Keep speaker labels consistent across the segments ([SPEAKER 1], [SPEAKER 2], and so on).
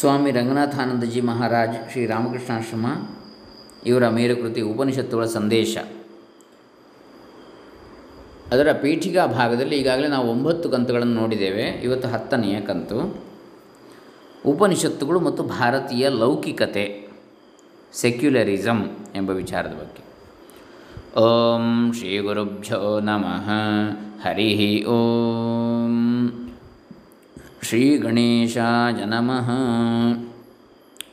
[SPEAKER 1] ಸ್ವಾಮಿ ರಂಗನಾಥಾನಂದಜಿ ಮಹಾರಾಜ್ ಶ್ರೀ ರಾಮಕೃಷ್ಣಾಶ್ರಮ, ಇವರ ಮೇರುಕೃತಿ ಉಪನಿಷತ್ತುಗಳ ಸಂದೇಶ. ಅದರ ಪೀಠಿಕಾ ಭಾಗದಲ್ಲಿ ಈಗಾಗಲೇ ನಾವು ಒಂಬತ್ತು ಕಂತುಗಳನ್ನು ನೋಡಿದ್ದೇವೆ. ಇವತ್ತು ಹತ್ತನೆಯ ಕಂತು. ಉಪನಿಷತ್ತುಗಳು ಮತ್ತು ಭಾರತೀಯ ಲೌಕಿಕತೆ ಸೆಕ್ಯುಲರಿಸಮ್ ಎಂಬ ವಿಚಾರದ ಬಗ್ಗೆ. ಓಂ ಶ್ರೀ ಗುರುಭ್ಯೋ ನಮಃ. ಹರಿ ಓಂ. ಶ್ರೀ ಗಣೇಶಾಯ ನಮಃ.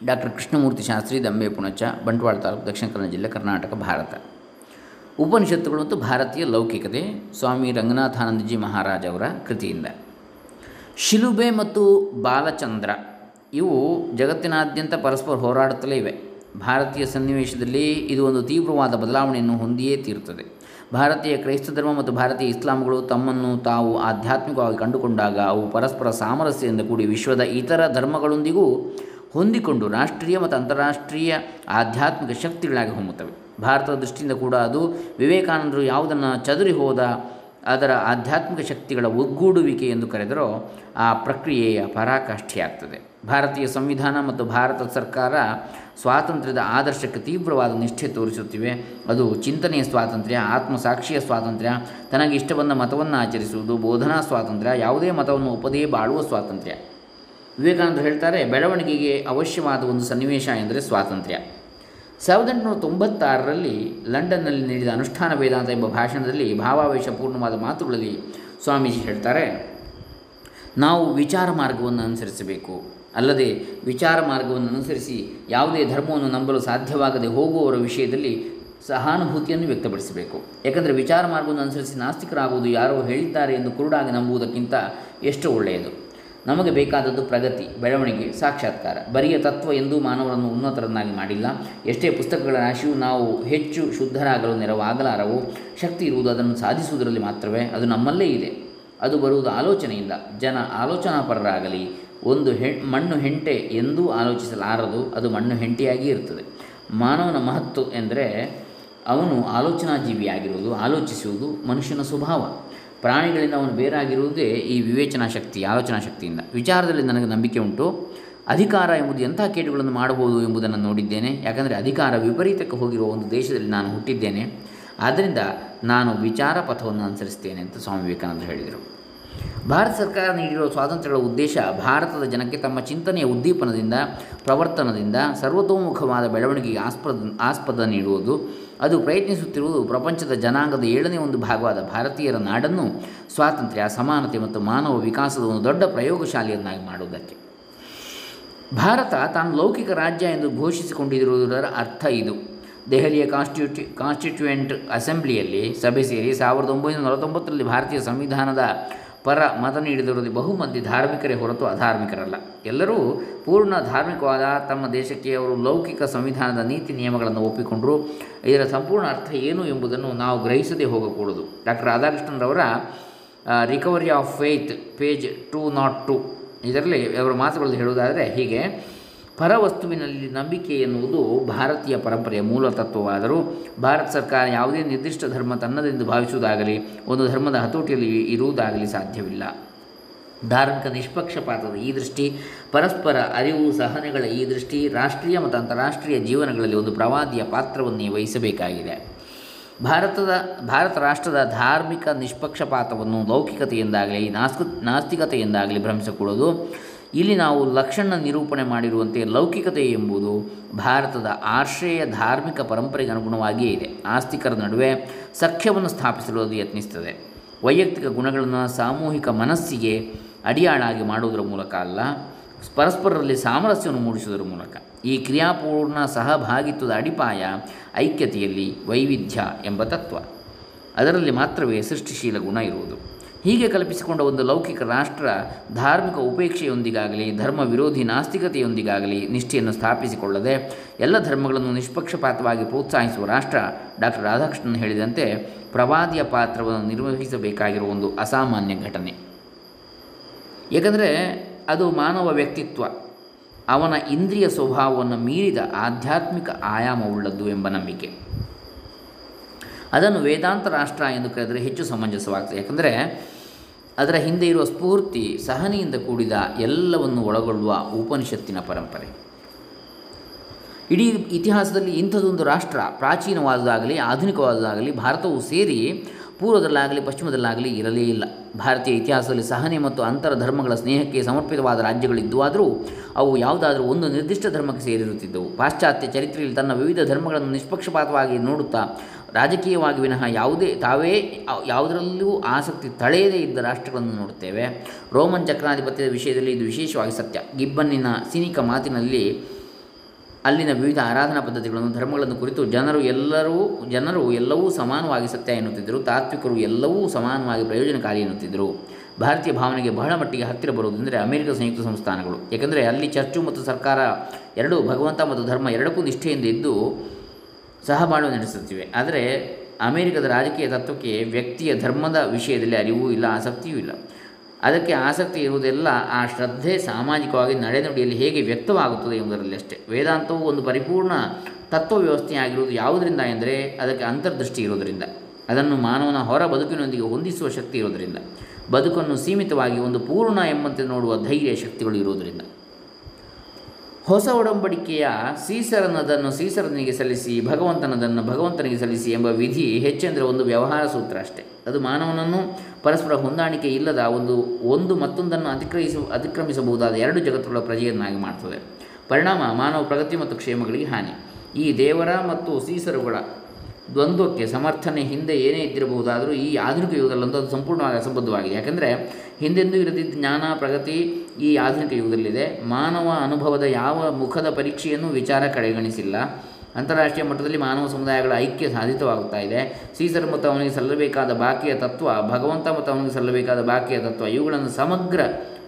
[SPEAKER 1] ಡಾಕ್ಟರ್ ಕೃಷ್ಣಮೂರ್ತಿ ಶಾಸ್ತ್ರಿ, ದಂಬೆ, ಪುಣಚ, ಬಂಟ್ವಾಳ ತಾಲೂಕು, ದಕ್ಷಿಣ ಕನ್ನಡ ಜಿಲ್ಲೆ, ಕರ್ನಾಟಕ, ಭಾರತ. ಉಪನಿಷತ್ತುಗಳು ಮತ್ತು ಭಾರತೀಯ ಲೌಕಿಕತೆ, ಸ್ವಾಮಿ ರಂಗನಾಥಾನಂದಜಿ ಮಹಾರಾಜ್ ಅವರ ಕೃತಿಯಿಂದ. ಶಿಲುಬೆ ಮತ್ತು ಬಾಲಚಂದ್ರ, ಇವು ಜಗತ್ತಿನಾದ್ಯಂತ ಪರಸ್ಪರ ಹೋರಾಡುತ್ತಲೇ ಇವೆ. ಭಾರತೀಯ ಸನ್ನಿವೇಶದಲ್ಲಿ ಇದು ಒಂದು ತೀವ್ರವಾದ ಬದಲಾವಣೆಯನ್ನು ಹೊಂದಿಯೇ ತೀರುತ್ತದೆ. ಭಾರತೀಯ ಕ್ರೈಸ್ತ ಧರ್ಮ ಮತ್ತು ಭಾರತೀಯ ಇಸ್ಲಾಂಗಳು ತಮ್ಮನ್ನು ತಾವು ಆಧ್ಯಾತ್ಮಿಕವಾಗಿ ಕಂಡುಕೊಂಡಾಗ ಅವು ಪರಸ್ಪರ ಸಾಮರಸ್ಯದಿಂದ ಕೂಡಿ ವಿಶ್ವದ ಇತರ ಧರ್ಮಗಳೊಂದಿಗೂ ಹೊಂದಿಕೊಂಡು ರಾಷ್ಟ್ರೀಯ ಮತ್ತು ಅಂತಾರಾಷ್ಟ್ರೀಯ ಆಧ್ಯಾತ್ಮಿಕ ಶಕ್ತಿಗಳಾಗಿ ಹೊಮ್ಮುತ್ತವೆ. ಭಾರತದ ದೃಷ್ಟಿಯಿಂದ ಕೂಡ ಅದು ವಿವೇಕಾನಂದರು ಯಾವುದನ್ನು ಚದುರಿ ಹೋದ ಅದರ ಆಧ್ಯಾತ್ಮಿಕ ಶಕ್ತಿಗಳ ಒಗ್ಗೂಡುವಿಕೆ ಎಂದು ಕರೆದರೂ ಆ ಪ್ರಕ್ರಿಯೆಯ ಪರಾಕಾಷ್ಠೆಯಾಗ್ತದೆ. ಭಾರತೀಯ ಸಂವಿಧಾನ ಮತ್ತು ಭಾರತ ಸರ್ಕಾರ ಸ್ವಾತಂತ್ರ್ಯದ ಆದರ್ಶಕ್ಕೆ ತೀವ್ರವಾದ ನಿಷ್ಠೆ ತೋರಿಸುತ್ತಿವೆ. ಅದು ಚಿಂತನೆಯ ಸ್ವಾತಂತ್ರ್ಯ, ಆತ್ಮಸಾಕ್ಷಿಯ ಸ್ವಾತಂತ್ರ್ಯ ತನಗೆ ಇಷ್ಟ ಬಂದ ಮತವನ್ನು ಆಚರಿಸುವುದು ಬೋಧನಾ ಸ್ವಾತಂತ್ರ್ಯ, ಯಾವುದೇ ಮತವನ್ನು ಒಪ್ಪದೇ ಬಾಳುವ ಸ್ವಾತಂತ್ರ್ಯ. ವಿವೇಕಾನಂದರು ಹೇಳ್ತಾರೆ, ಬೆಳವಣಿಗೆಗೆ ಅವಶ್ಯವಾದ ಒಂದು ಸನ್ನಿವೇಶ ಎಂದರೆ ಸ್ವಾತಂತ್ರ್ಯ. ಸಾವಿರದ ಎಂಟುನೂರ ತೊಂಬತ್ತಾರರಲ್ಲಿ ಲಂಡನ್ನಲ್ಲಿ ನೀಡಿದ ಅನುಷ್ಠಾನ ವೇದಾಂತ ಎಂಬ ಭಾಷಣದಲ್ಲಿ ಭಾವಾವೇಶಪೂರ್ಣವಾದ ಮಾತುಗಳಲ್ಲಿ ಸ್ವಾಮೀಜಿ ಹೇಳ್ತಾರೆ, ನಾವು ವಿಚಾರ ಮಾರ್ಗವನ್ನು ಅನುಸರಿಸಬೇಕು. ಅಲ್ಲದೆ ವಿಚಾರ ಮಾರ್ಗವನ್ನು ಅನುಸರಿಸಿ ಯಾವುದೇ ಧರ್ಮವನ್ನು ನಂಬಲು ಸಾಧ್ಯವಾಗದೆ ಹೋಗುವವರ ವಿಷಯದಲ್ಲಿ ಸಹಾನುಭೂತಿಯನ್ನು ವ್ಯಕ್ತಪಡಿಸಬೇಕು. ಯಾಕಂದರೆ ವಿಚಾರ ಮಾರ್ಗವನ್ನು ಅನುಸರಿಸಿ ನಾಸ್ತಿಕರಾಗುವುದು ಯಾರೋ ಹೇಳಿದ್ದಾರೆ ಎಂದು ಕುರುಡಾಗಿ ನಂಬುವುದಕ್ಕಿಂತ ಎಷ್ಟು ಒಳ್ಳೆಯದು. ನಮಗೆ ಬೇಕಾದದ್ದು ಪ್ರಗತಿ, ಬೆಳವಣಿಗೆ, ಸಾಕ್ಷಾತ್ಕಾರ. ಬರಿಯ ತತ್ವ ಎಂದೂ ಮಾನವರನ್ನು ಉನ್ನತರನ್ನಾಗಿ ಮಾಡಿಲ್ಲ. ಎಷ್ಟೇ ಪುಸ್ತಕಗಳ ರಾಶಿಯೂ ನಾವು ಹೆಚ್ಚು ಶುದ್ಧರಾಗಲು ನೆರವಾಗಲಾರವು, ಶಕ್ತಿ ಇರುವುದು ಅದನ್ನು ಸಾಧಿಸುವುದರಲ್ಲಿ ಮಾತ್ರವೇ, ಅದು ನಮ್ಮಲ್ಲೇ ಇದೆ. ಅದು ಬರುವುದು ಆಲೋಚನೆಯಿಂದ. ಜನ ಆಲೋಚನಾಪರರಾಗಲಿ. ಒಂದು ಹೆ, ಮಣ್ಣು ಹೆಂಟೆ ಎಂದೂ ಆಲೋಚಿಸಲಾರದು, ಅದು ಮಣ್ಣು ಹೆಂಟಿಯಾಗಿ ಇರುತ್ತದೆ. ಮಾನವನ ಮಹತ್ವ ಎಂದರೆ, ಅವನು ಆಲೋಚನಾ ಜೀವಿಯಾಗಿರುವುದು ಆಲೋಚಿಸುವುದು ಮನುಷ್ಯನ ಸ್ವಭಾವ. ಪ್ರಾಣಿಗಳಿಂದ ಅವನು ಬೇರಾಗಿರುವುದೇ ಈ ವಿವೇಚನಾ ಶಕ್ತಿ, ಆಲೋಚನಾ ಶಕ್ತಿಯಿಂದ. ವಿಚಾರದಲ್ಲಿ ನನಗೆ ನಂಬಿಕೆ ಉಂಟು. ಅಧಿಕಾರ ಎಂಬುದು ಎಂಥ ಕೇಟುಗಳನ್ನು ಮಾಡಬಹುದು ಎಂಬುದನ್ನು ನೋಡಿದ್ದೇನೆ. ಯಾಕಂದರೆ ಅಧಿಕಾರ ವಿಪರೀತಕ್ಕೆ ಹೋಗಿರುವ ಒಂದು ದೇಶದಲ್ಲಿ ನಾನು ಹುಟ್ಟಿದ್ದೇನೆ. ಆದ್ದರಿಂದ ನಾನು ವಿಚಾರ ಪಥವನ್ನು ಅನುಸರಿಸ್ತೇನೆ ಅಂತ ಸ್ವಾಮಿ ವಿವೇಕಾನಂದರು ಹೇಳಿದರು. ಭಾರತ ಸರ್ಕಾರ ನೀಡಿರುವ ಸ್ವಾತಂತ್ರ್ಯಗಳ ಉದ್ದೇಶ ಭಾರತದ ಜನಕ್ಕೆ ತಮ್ಮ ಚಿಂತನೆಯ ಉದ್ದೀಪನದಿಂದ, ಪ್ರವರ್ತನದಿಂದ, ಸರ್ವತೋಮುಖವಾದ ಬೆಳವಣಿಗೆಗೆ ಆಸ್ಪದ ಆಸ್ಪದ ನೀಡುವುದು. ಅದು ಪ್ರಯತ್ನಿಸುತ್ತಿರುವುದು ಪ್ರಪಂಚದ ಜನಾಂಗದ ಏಳನೇ ಒಂದು ಭಾಗವಾದ ಭಾರತೀಯರ ನಾಡನ್ನು ಸ್ವಾತಂತ್ರ್ಯ, ಸಮಾನತೆ ಮತ್ತು ಮಾನವ ವಿಕಾಸದ ಒಂದು ದೊಡ್ಡ ಪ್ರಯೋಗಶಾಲೆಯನ್ನಾಗಿ ಮಾಡುವುದಕ್ಕೆ. ಭಾರತ ತಾನು ಲೌಕಿಕ ರಾಜ್ಯ ಎಂದು ಘೋಷಿಸಿಕೊಂಡಿರುವುದರ ಅರ್ಥ ಇದು. ದೆಹಲಿಯ ಕಾನ್ಸ್ಟಿಟ್ಯೂ, ಕಾನ್ಸ್ಟಿಟ್ಯೂಯೆಂಟ್ ಅಸೆಂಬ್ಲಿಯಲ್ಲಿ ಸಭೆ ಸೇರಿ ಸಾವಿರದ ಒಂಬೈನೂರ ನಲವತ್ತೊಂಬತ್ತರಲ್ಲಿ ಭಾರತೀಯ ಸಂವಿಧಾನದ ಪರ ಮತ ನೀಡಿದವರಲ್ಲಿ ಬಹುಮಂದಿ ಧಾರ್ಮಿಕರೇ ಹೊರತು ಅಧಾರ್ಮಿಕರಲ್ಲ. ಎಲ್ಲರೂ ಪೂರ್ಣ ಧಾರ್ಮಿಕವಾದ ತಮ್ಮ ದೇಶಕ್ಕೆ ಅವರು ಲೌಕಿಕ ಸಂವಿಧಾನದ ನೀತಿ ನಿಯಮಗಳನ್ನು ಒಪ್ಪಿಕೊಂಡರು. ಇದರ ಸಂಪೂರ್ಣ ಅರ್ಥ ಏನು ಎಂಬುದನ್ನು ನಾವು ಗ್ರಹಿಸದೇ ಹೋಗಕೂಡದು. Doctor ರಾಧಾಕೃಷ್ಣನ್ರವರ recovery of faith page two not two ಇದರಲ್ಲಿ ಅವರ ಮಾತುಗಳಲ್ಲಿ ಹೇಳುವುದಾದರೆ ಹೀಗೆ ಪರವಸ್ತುವಿನಲ್ಲಿ ನಂಬಿಕೆ ಎನ್ನುವುದು ಭಾರತೀಯ ಪರಂಪರೆಯ ಮೂಲ ತತ್ವವಾದರೂ ಭಾರತ ಸರ್ಕಾರ ಯಾವುದೇ ನಿರ್ದಿಷ್ಟ ಧರ್ಮ ತನ್ನದೆಂದು ಭಾವಿಸುವುದಾಗಲಿ, ಒಂದು ಧರ್ಮದ ಹತೋಟಿಯಲ್ಲಿ ಇರುವುದಾಗಲಿ ಸಾಧ್ಯವಿಲ್ಲ. ಧಾರ್ಮಿಕ ನಿಷ್ಪಕ್ಷಪಾತದ ಈ ದೃಷ್ಟಿ, ಪರಸ್ಪರ ಅರಿವು, ಸಹನೆಗಳ ಈ ದೃಷ್ಟಿ, ರಾಷ್ಟ್ರೀಯ ಮತ್ತು ಅಂತಾರಾಷ್ಟ್ರೀಯ ಜೀವನಗಳಲ್ಲಿ ಒಂದು ಪ್ರವಾದಿಯ ಪಾತ್ರವನ್ನೇ ವಹಿಸಬೇಕಾಗಿದೆ. ಭಾರತದ, ಭಾರತ ರಾಷ್ಟ್ರದ ಧಾರ್ಮಿಕ ನಿಷ್ಪಕ್ಷಪಾತವನ್ನು ಲೌಕಿಕತೆಯಿಂದಾಗಲಿ ನಾಸ್ಕ ನಾಸ್ತಿಕತೆಯಿಂದಾಗಲಿ ಭ್ರಮಿಸಕೂಡದು ಇಲ್ಲಿ ನಾವು ಲಕ್ಷಣ ನಿರೂಪಣೆ ಮಾಡಿರುವಂತೆ ಲೌಕಿಕತೆ ಎಂಬುದು ಭಾರತದ ಆಶ್ರಯ ಧಾರ್ಮಿಕ ಪರಂಪರೆಗೆ ಅನುಗುಣವಾಗಿಯೇ ಇದೆ. ಆಸ್ತಿಕರ ನಡುವೆ ಸಖ್ಯವನ್ನು ಸ್ಥಾಪಿಸಲು ಅದು ಯತ್ನಿಸ್ತದೆ. ವೈಯಕ್ತಿಕ ಗುಣಗಳನ್ನು ಸಾಮೂಹಿಕ ಮನಸ್ಸಿಗೆ ಅಡಿಯಾಳಾಗಿ ಮಾಡುವುದರ ಮೂಲಕ ಅಲ್ಲ, ಪರಸ್ಪರರಲ್ಲಿ ಸಾಮರಸ್ಯವನ್ನು ಮೂಡಿಸುವುದರ ಮೂಲಕ. ಈ ಕ್ರಿಯಾಪೂರ್ಣ ಸಹಭಾಗಿತ್ವದ ಅಡಿಪಾಯ ಐಕ್ಯತೆಯಲ್ಲಿ ವೈವಿಧ್ಯ ಎಂಬ ತತ್ವ. ಅದರಲ್ಲಿ ಮಾತ್ರವೇ ಸೃಷ್ಟಿಶೀಲ ಗುಣ ಇರುವುದು. ಹೀಗೆ ಕಲ್ಪಿಸಿಕೊಂಡ ಒಂದು ಲೌಕಿಕ ರಾಷ್ಟ್ರ ಧಾರ್ಮಿಕ ಉಪೇಕ್ಷೆಯೊಂದಿಗಾಗಲಿ, ಧರ್ಮ ವಿರೋಧಿ ನಾಸ್ತಿಕತೆಯೊಂದಿಗಾಗಲಿ ನಿಷ್ಠೆಯನ್ನು ಸ್ಥಾಪಿಸಿಕೊಳ್ಳದೆ ಎಲ್ಲ ಧರ್ಮಗಳನ್ನು ನಿಷ್ಪಕ್ಷಪಾತವಾಗಿ ಪ್ರೋತ್ಸಾಹಿಸುವ ರಾಷ್ಟ್ರ ಡಾಕ್ಟರ್ ರಾಧಾಕೃಷ್ಣನ್ ಹೇಳಿದಂತೆ ಪ್ರವಾದಿಯ ಪಾತ್ರವನ್ನು ನಿರ್ವಹಿಸಬೇಕಾಗಿರುವ ಒಂದು ಅಸಾಮಾನ್ಯ ಘಟನೆ. ಏಕೆಂದರೆ ಅದು ಮಾನವ ವ್ಯಕ್ತಿತ್ವ, ಅವನ ಇಂದ್ರಿಯ ಸ್ವಭಾವವನ್ನು ಮೀರಿದ ಆಧ್ಯಾತ್ಮಿಕ ಆಯಾಮವುಳ್ಳದ್ದು ಎಂಬ ನಂಬಿಕೆ. ಅದನ್ನು ವೇದಾಂತ ರಾಷ್ಟ್ರ ಎಂದು ಕರೆದರೆ ಹೆಚ್ಚು ಸಮಂಜಸವಾಗ್ತದೆ. ಯಾಕಂದರೆ ಅದರ ಹಿಂದೆ ಇರುವ ಸ್ಫೂರ್ತಿ, ಸಹನೆಯಿಂದ ಕೂಡಿದ ಎಲ್ಲವನ್ನು ಒಳಗೊಳ್ಳುವ ಉಪನಿಷತ್ತಿನ ಪರಂಪರೆ. ಇಡೀ ಇತಿಹಾಸದಲ್ಲಿ ಇಂಥದ್ದೊಂದು ರಾಷ್ಟ್ರ ಪ್ರಾಚೀನವಾದುದಾಗಲಿ, ಆಧುನಿಕವಾದುದಾಗಲಿ, ಭಾರತವು ಸೇರಿ ಪೂರ್ವದಲ್ಲಾಗಲಿ, ಪಶ್ಚಿಮದಲ್ಲಾಗಲಿ ಇರಲೇ ಇಲ್ಲ. ಭಾರತೀಯ ಇತಿಹಾಸದಲ್ಲಿ ಸಹನೆ ಮತ್ತು ಅಂತರ ಧರ್ಮಗಳ ಸ್ನೇಹಕ್ಕೆ ಸಮರ್ಪಿತವಾದ ರಾಜ್ಯಗಳಿದ್ದುವಾದರೂ ಅವು ಯಾವುದಾದರೂ ಒಂದು ನಿರ್ದಿಷ್ಟ ಧರ್ಮಕ್ಕೆ ಸೇರಿರುತ್ತಿದ್ದವು. ಪಾಶ್ಚಾತ್ಯ ಚರಿತ್ರೆಯಲ್ಲಿ ತನ್ನ ವಿವಿಧ ಧರ್ಮಗಳನ್ನು ನಿಷ್ಪಕ್ಷಪಾತವಾಗಿ ನೋಡುತ್ತಾ ರಾಜಕೀಯವಾಗಿ ವಿನಃ ಯಾವುದೇ, ತಾವೇ ಯಾವುದರಲ್ಲೂ ಆಸಕ್ತಿ ತಳೆಯದೇ ಇದ್ದ ರಾಷ್ಟ್ರಗಳನ್ನು ನೋಡುತ್ತೇವೆ. ರೋಮನ್ ಚಕ್ರಾಧಿಪತ್ಯದ ವಿಷಯದಲ್ಲಿ ಇದು ವಿಶೇಷವಾಗಿ ಸತ್ಯ. ಗಿಬ್ಬನ್ನಿನ ಸಿನಿಕ ಮಾತಿನಲ್ಲಿ ಅಲ್ಲಿನ ವಿವಿಧ ಆರಾಧನಾ ಪದ್ಧತಿಗಳನ್ನು, ಧರ್ಮಗಳನ್ನು ಕುರಿತು ಜನರು ಎಲ್ಲರೂ, ಜನರು ಎಲ್ಲವೂ ಸಮಾನವಾಗಿ ಸತ್ಯ ಎನ್ನುತ್ತಿದ್ದರು. ತಾತ್ವಿಕರು ಎಲ್ಲವೂ ಸಮಾನವಾಗಿ ಪ್ರಯೋಜನಕಾರಿ ಎನ್ನುತ್ತಿದ್ದರು. ಭಾರತೀಯ ಭಾವನೆಗೆ ಬಹಳ ಮಟ್ಟಿಗೆ ಹತ್ತಿರ ಬರುವುದೆಂದರೆ ಅಮೆರಿಕ ಸಂಯುಕ್ತ ಸಂಸ್ಥಾನಗಳು. ಏಕೆಂದರೆ ಅಲ್ಲಿ ಚರ್ಚು ಮತ್ತು ಸರ್ಕಾರ ಎರಡೂ, ಭಗವಂತ ಮತ್ತು ಧರ್ಮ ಎರಡಕ್ಕೂ ನಿಷ್ಠೆಯಿಂದ ಇದ್ದು ಸಹಬಾಳ್ವೆ ನಡೆಸುತ್ತಿವೆ. ಆದರೆ ಅಮೆರಿಕದ ರಾಜಕೀಯ ತತ್ವಕ್ಕೆ ವ್ಯಕ್ತಿಯ ಧರ್ಮದ ವಿಷಯದಲ್ಲಿ ಅರಿವೂ ಇಲ್ಲ, ಆಸಕ್ತಿಯೂ ಇಲ್ಲ. ಅದಕ್ಕೆ ಆಸಕ್ತಿ ಇರುವುದೆಲ್ಲ ಆ ಶ್ರದ್ಧೆ ಸಾಮಾಜಿಕವಾಗಿ ನಡೆನುಡಿಯಲ್ಲಿ ಹೇಗೆ ವ್ಯಕ್ತವಾಗುತ್ತದೆ ಎಂಬುದರಲ್ಲಿ ಅಷ್ಟೇ. ವೇದಾಂತವು ಒಂದು ಪರಿಪೂರ್ಣ ತತ್ವ ವ್ಯವಸ್ಥೆಯಾಗಿರುವುದು ಯಾವುದರಿಂದ ಎಂದರೆ ಅದಕ್ಕೆ ಅಂತರ್ದೃಷ್ಟಿ ಇರುವುದರಿಂದ. ಅದನ್ನು ಮಾನವನ ಹೊರ ಬದುಕಿನೊಂದಿಗೆ ಹೊಂದಿಸುವ ಶಕ್ತಿ ಇರುವುದರಿಂದ. ಬದುಕನ್ನು ಸೀಮಿತವಾಗಿ ಒಂದು ಪೂರ್ಣ ಎಂಬಂತೆ ನೋಡುವ ಧೈರ್ಯ ಶಕ್ತಿಗಳು ಇರುವುದರಿಂದ. ಹೊಸ ಒಡಂಬಡಿಕೆಯ ಸೀಸರನದನ್ನು ಸೀಸರನಿಗೆ ಸಲ್ಲಿಸಿ, ಭಗವಂತನದನ್ನು ಭಗವಂತನಿಗೆ ಸಲ್ಲಿಸಿ ಎಂಬ ವಿಧಿ ಹೆಚ್ಚೆಂದರೆ ಒಂದು ವ್ಯವಹಾರ ಸೂತ್ರ ಅಷ್ಟೇ. ಅದು ಮಾನವನನ್ನು ಪರಸ್ಪರ ಹೊಂದಾಣಿಕೆ ಇಲ್ಲದ ಒಂದು ಒಂದು ಮತ್ತೊಂದನ್ನು ಅತಿಕ್ರಮಿಸ ಅತಿಕ್ರಮಿಸಬಹುದಾದ ಎರಡು ಜಗತ್ತುಗಳ ಪ್ರಜೆಯನ್ನಾಗಿ ಮಾಡ್ತದೆ. ಪರಿಣಾಮ ಮಾನವ ಪ್ರಗತಿ ಮತ್ತು ಕ್ಷೇಮಗಳಿಗೆ ಹಾನಿ. ಈ ದೇವರ ಮತ್ತು ಸೀಸರುಗಳ ದ್ವಂದ್ವಕ್ಕೆ, ಸಮರ್ಥನೆ ಹಿಂದೆ ಏನೇ ಇದ್ದಿರಬಹುದಾದರೂ ಈ ಆಧುನಿಕ ಯುಗದಲ್ಲಂತೂ ಅದು ಸಂಪೂರ್ಣವಾಗಿ ಅಸಂಬದ್ಧವಾಗಿದೆ. ಯಾಕೆಂದರೆ ಹಿಂದೆಂದೂ ಇರದಿದ್ದ ಜ್ಞಾನ, ಪ್ರಗತಿ ಈ ಆಧುನಿಕ ಯುಗದಲ್ಲಿದೆ. ಮಾನವ ಅನುಭವದ ಯಾವ ಮುಖದ ಪರೀಕ್ಷೆಯನ್ನು ವಿಚಾರ ಕಡೆಗಣಿಸಿಲ್ಲ. ಅಂತಾರಾಷ್ಟ್ರೀಯ ಮಟ್ಟದಲ್ಲಿ ಮಾನವ ಸಮುದಾಯಗಳ ಐಕ್ಯ ಸಾಧಿತವಾಗುತ್ತಾ ಇದೆ. ಸೀಸರ್ ಮತ್ತು ಅವನಿಗೆ ಸಲ್ಲಬೇಕಾದ ಬಾಕಿಯ ತತ್ವ, ಭಗವಂತ ಮತ್ತು ಅವನಿಗೆ ಸಲ್ಲಬೇಕಾದ ಬಾಕಿಯ ತತ್ವ, ಇವುಗಳನ್ನು ಸಮಗ್ರ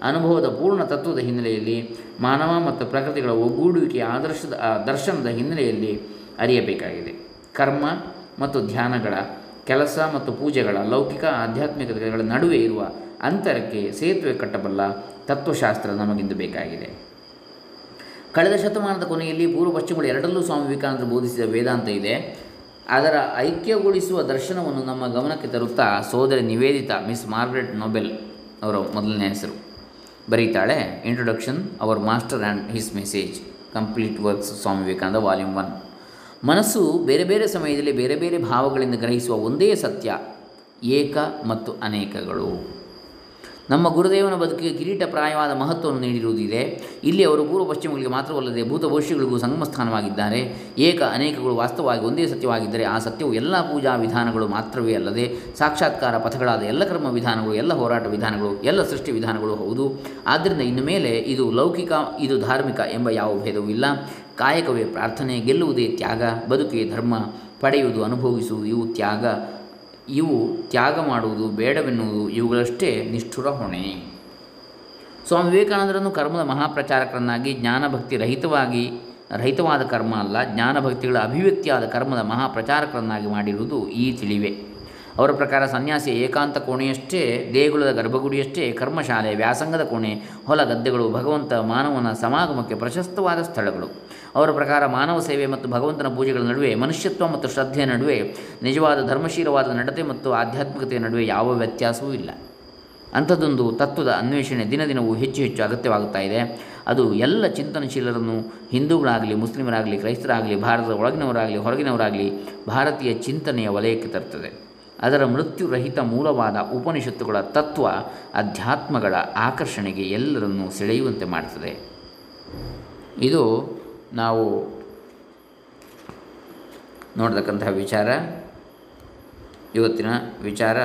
[SPEAKER 1] ಅನುಭವದ ಪೂರ್ಣ ತತ್ವದ ಹಿನ್ನೆಲೆಯಲ್ಲಿ, ಮಾನವ ಮತ್ತು ಪ್ರಕೃತಿಗಳ ಒಗ್ಗೂಡುವಿಕೆಯ ಆದರ್ಶದ ದರ್ಶನದ ಹಿನ್ನೆಲೆಯಲ್ಲಿ ಅರಿಯಬೇಕಾಗಿದೆ. ಕರ್ಮ ಮತ್ತು ಧ್ಯಾನಗಳ, ಕೆಲಸ ಮತ್ತು ಪೂಜೆಗಳ, ಲೌಕಿಕ, ಆಧ್ಯಾತ್ಮಿಕತೆಗಳ ನಡುವೆ ಇರುವ ಅಂತರಕ್ಕೆ ಸೇತುವೆ ಕಟ್ಟಬಲ್ಲ ತತ್ವಶಾಸ್ತ್ರ ನಮಗಿಂದು ಬೇಕಾಗಿದೆ. ಕಳೆದ ಶತಮಾನದ ಕೊನೆಯಲ್ಲಿ ಪೂರ್ವ ಪಶ್ಚಿಮಗಳು ಎರಡಲ್ಲೂ ಸ್ವಾಮಿ ವಿವೇಕಾನಂದರು ಬೋಧಿಸಿದ ವೇದಾಂತ ಇದೆ. ಅದರ ಐಕ್ಯಗೊಳಿಸುವ ದರ್ಶನವನ್ನು ನಮ್ಮ ಗಮನಕ್ಕೆ ತರುತ್ತಾ ಸೋದರಿ ನಿವೇದಿತ, ಮಿಸ್ ಮಾರ್ಗ್ರೆಟ್ ನೊಬೆಲ್ ಅವರ ಮೊದಲನೇ ಹೆಸರು ಬರೀತಾಳೆ. Introduction our master and his message complete works Swami Vivekananda volume one ಮನಸ್ಸು ಬೇರೆ ಬೇರೆ ಸಮಯದಲ್ಲಿ ಬೇರೆ ಬೇರೆ ಭಾವಗಳಿಂದ ಗ್ರಹಿಸುವ ಒಂದೇ ಸತ್ಯ, ಏಕ ಮತ್ತು ಅನೇಕಗಳು. ನಮ್ಮ ಗುರುದೇವನ ಬದುಕಿಗೆ ಕಿರೀಟಪ್ರಾಯವಾದ ಮಹತ್ವವನ್ನು ನೀಡಿರುವುದಿದೆ ಇಲ್ಲಿ ಅವರು ಪೂರ್ವ ಪಶ್ಚಿಮಗಳಿಗೆ ಮಾತ್ರವಲ್ಲದೆ ಭೂತ ಭವಿಷ್ಯಗಳಿಗೂ ಸಂಗಮ ಸ್ಥಾನವಾಗಿದ್ದಾರೆ ಏಕ ಅನೇಕಗಳು ವಾಸ್ತವವಾಗಿ ಒಂದೇ ಸತ್ಯವಾಗಿದ್ದರೆ ಆ ಸತ್ಯವು ಎಲ್ಲ ಪೂಜಾ ವಿಧಾನಗಳು ಮಾತ್ರವೇ ಅಲ್ಲದೆ ಸಾಕ್ಷಾತ್ಕಾರ ಪಥಗಳಾದ ಎಲ್ಲ ಕರ್ಮ ವಿಧಾನಗಳು, ಎಲ್ಲ ಹೋರಾಟ ವಿಧಾನಗಳು, ಎಲ್ಲ ಸೃಷ್ಟಿ ವಿಧಾನಗಳು ಹೌದು. ಆದ್ದರಿಂದ ಇನ್ನು ಮೇಲೆ ಇದು ಲೌಕಿಕ, ಇದು ಧಾರ್ಮಿಕ ಎಂಬ ಯಾವ ಭೇದವೂ ಇಲ್ಲ. ಕಾಯಕವೇ ಪ್ರಾರ್ಥನೆ, ಗೆಲ್ಲುವುದೇ ತ್ಯಾಗ, ಬದುಕೇ ಧರ್ಮ, ಪಡೆಯುವುದು ಅನುಭವಿಸುವುದು ಇವು ತ್ಯಾಗ ಇವು ತ್ಯಾಗ ಮಾಡುವುದು, ಬೇಡವೆನ್ನುವುದು, ಇವುಗಳಷ್ಟೇ ನಿಷ್ಠುರ ಹೊಣೆ. ಸ್ವಾಮಿ ವಿವೇಕಾನಂದರನ್ನು ಕರ್ಮದ ಮಹಾಪ್ರಚಾರಕರನ್ನಾಗಿ, ಜ್ಞಾನಭಕ್ತಿ ರಹಿತವಾಗಿ, ರಹಿತವಾದ ಕರ್ಮ ಅಲ್ಲ, ಜ್ಞಾನಭಕ್ತಿಗಳ ಅಭಿವ್ಯಕ್ತಿಯಾದ ಕರ್ಮದ ಮಹಾಪ್ರಚಾರಕರನ್ನಾಗಿ ಮಾಡಿರುವುದು ಈ ತಿಳಿವೆ. ಅವರ ಪ್ರಕಾರ ಸನ್ಯಾಸಿ ಏಕಾಂತ ಕೋಣೆಯಷ್ಟೇ, ದೇಗುಲದ ಗರ್ಭಗುಡಿಯಷ್ಟೇ, ಕರ್ಮಶಾಲೆ, ವ್ಯಾಸಂಗದ ಕೋಣೆ, ಹೊಲ ಗದ್ದೆಗಳು, ಭಗವಂತ ಮಾನವನ ಸಮಾಗಮಕ್ಕೆ ಪ್ರಶಸ್ತವಾದ ಸ್ಥಳಗಳು. ಅವರ ಪ್ರಕಾರ ಮಾನವ ಸೇವೆ ಮತ್ತು ಭಗವಂತನ ಪೂಜೆಗಳ ನಡುವೆ, ಮನುಷ್ಯತ್ವ ಮತ್ತು ಶ್ರದ್ಧೆಯ ನಡುವೆ, ನಿಜವಾದ ಧರ್ಮಶೀಲವಾದ ನಡತೆ ಮತ್ತು ಆಧ್ಯಾತ್ಮಿಕತೆಯ ನಡುವೆ ಯಾವ ವ್ಯತ್ಯಾಸವೂ ಇಲ್ಲ. ಅಂಥದ್ದೊಂದು ತತ್ವದ ಅನ್ವೇಷಣೆ ದಿನ ದಿನವೂ ಹೆಚ್ಚು ಹೆಚ್ಚು ಅಗತ್ಯವಾಗುತ್ತಾ ಇದೆ. ಅದು ಎಲ್ಲ ಚಿಂತನಶೀಲರನ್ನು ಹಿಂದೂಗಳಾಗಲಿ, ಮುಸ್ಲಿಮರಾಗಲಿ, ಕ್ರೈಸ್ತರಾಗಲಿ, ಭಾರತದ ಒಳಗಿನವರಾಗಲಿ, ಹೊರಗಿನವರಾಗಲಿ ಭಾರತೀಯ ಚಿಂತನೆಯ ವಲಯಕ್ಕೆ ತರುತ್ತದೆ ಅದರ ಮೃತ್ಯುರಹಿತ ಮೂಲವಾದ ಉಪನಿಷತ್ತುಗಳ ತತ್ವ ಅಧ್ಯಾತ್ಮಗಳ ಆಕರ್ಷಣೆಗೆ ಎಲ್ಲರನ್ನೂ ಸೆಳೆಯುವಂತೆ ಮಾಡ್ತದೆ. ಇದು ನಾವು ನೋಡತಕ್ಕಂತಹ ವಿಚಾರ. ಇವತ್ತಿನ ವಿಚಾರ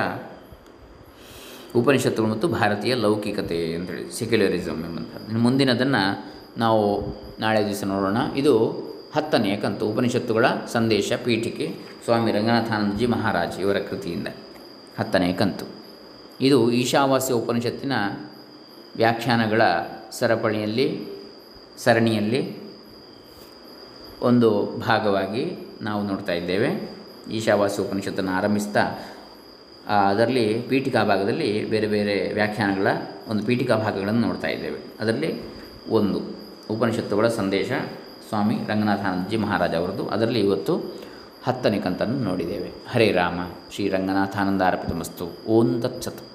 [SPEAKER 1] ಉಪನಿಷತ್ತುಗಳು ಮತ್ತು ಭಾರತೀಯ ಲೌಕಿಕತೆ ಅಂತೇಳಿ ಸೆಕ್ಯುಲರಿಸಮ್ ಎಂಬಂಥದ್ದು ಮುಂದಿನದನ್ನು ನಾವು ನಾಳೆ ದಿವಸ ನೋಡೋಣ. ಇದು ಹತ್ತನೆಯ ಕಂತು, ಉಪನಿಷತ್ತುಗಳ ಸಂದೇಶ, ಪೀಠಿಕೆ, ಸ್ವಾಮಿ ರಂಗನಾಥಾನಂದಜಿ ಮಹಾರಾಜ್ ಇವರ ಕೃತಿಯಿಂದ. ಹತ್ತನೆಯ ಕಂತು. ಇದು ಈಶಾವಾಸ್ಯ ಉಪನಿಷತ್ತಿನ ವ್ಯಾಖ್ಯಾನಗಳ ಸರಪಣಿಯಲ್ಲಿ ಸರಣಿಯಲ್ಲಿ ಒಂದು ಭಾಗವಾಗಿ ನಾವು ನೋಡ್ತಾ ಇದ್ದೇವೆ. ಈಶಾವಾಸ್ಯ ಉಪನಿಷತ್ತನ್ನು ಆರಂಭಿಸ್ತಾ ಅದರಲ್ಲಿ ಪೀಠಿಕಾ ಭಾಗದಲ್ಲಿ ಬೇರೆ ಬೇರೆ ವ್ಯಾಖ್ಯಾನಗಳ ಒಂದು ಪೀಠಿಕಾ ಭಾಗಗಳನ್ನು ನೋಡ್ತಾ ಇದ್ದೇವೆ. ಅದರಲ್ಲಿ ಒಂದು ಉಪನಿಷತ್ತುಗಳ ಸಂದೇಶ ಸ್ವಾಮಿ ರಂಗನಾಥಾನಂದಜಿ ಮಹಾರಾಜ ಅವರದ್ದು ಅದರಲ್ಲಿ ಇವತ್ತು ಹತ್ತನೇ ಕಂತನ್ನು ನೋಡಿದ್ದೇವೆ. ಹರೇ ರಾಮ, ಶ್ರೀ ರಂಗನಾಥಾನಂದ ಅರ್ಪಿತಮಸ್ತು ಓಂ ತತ್ಸತ್.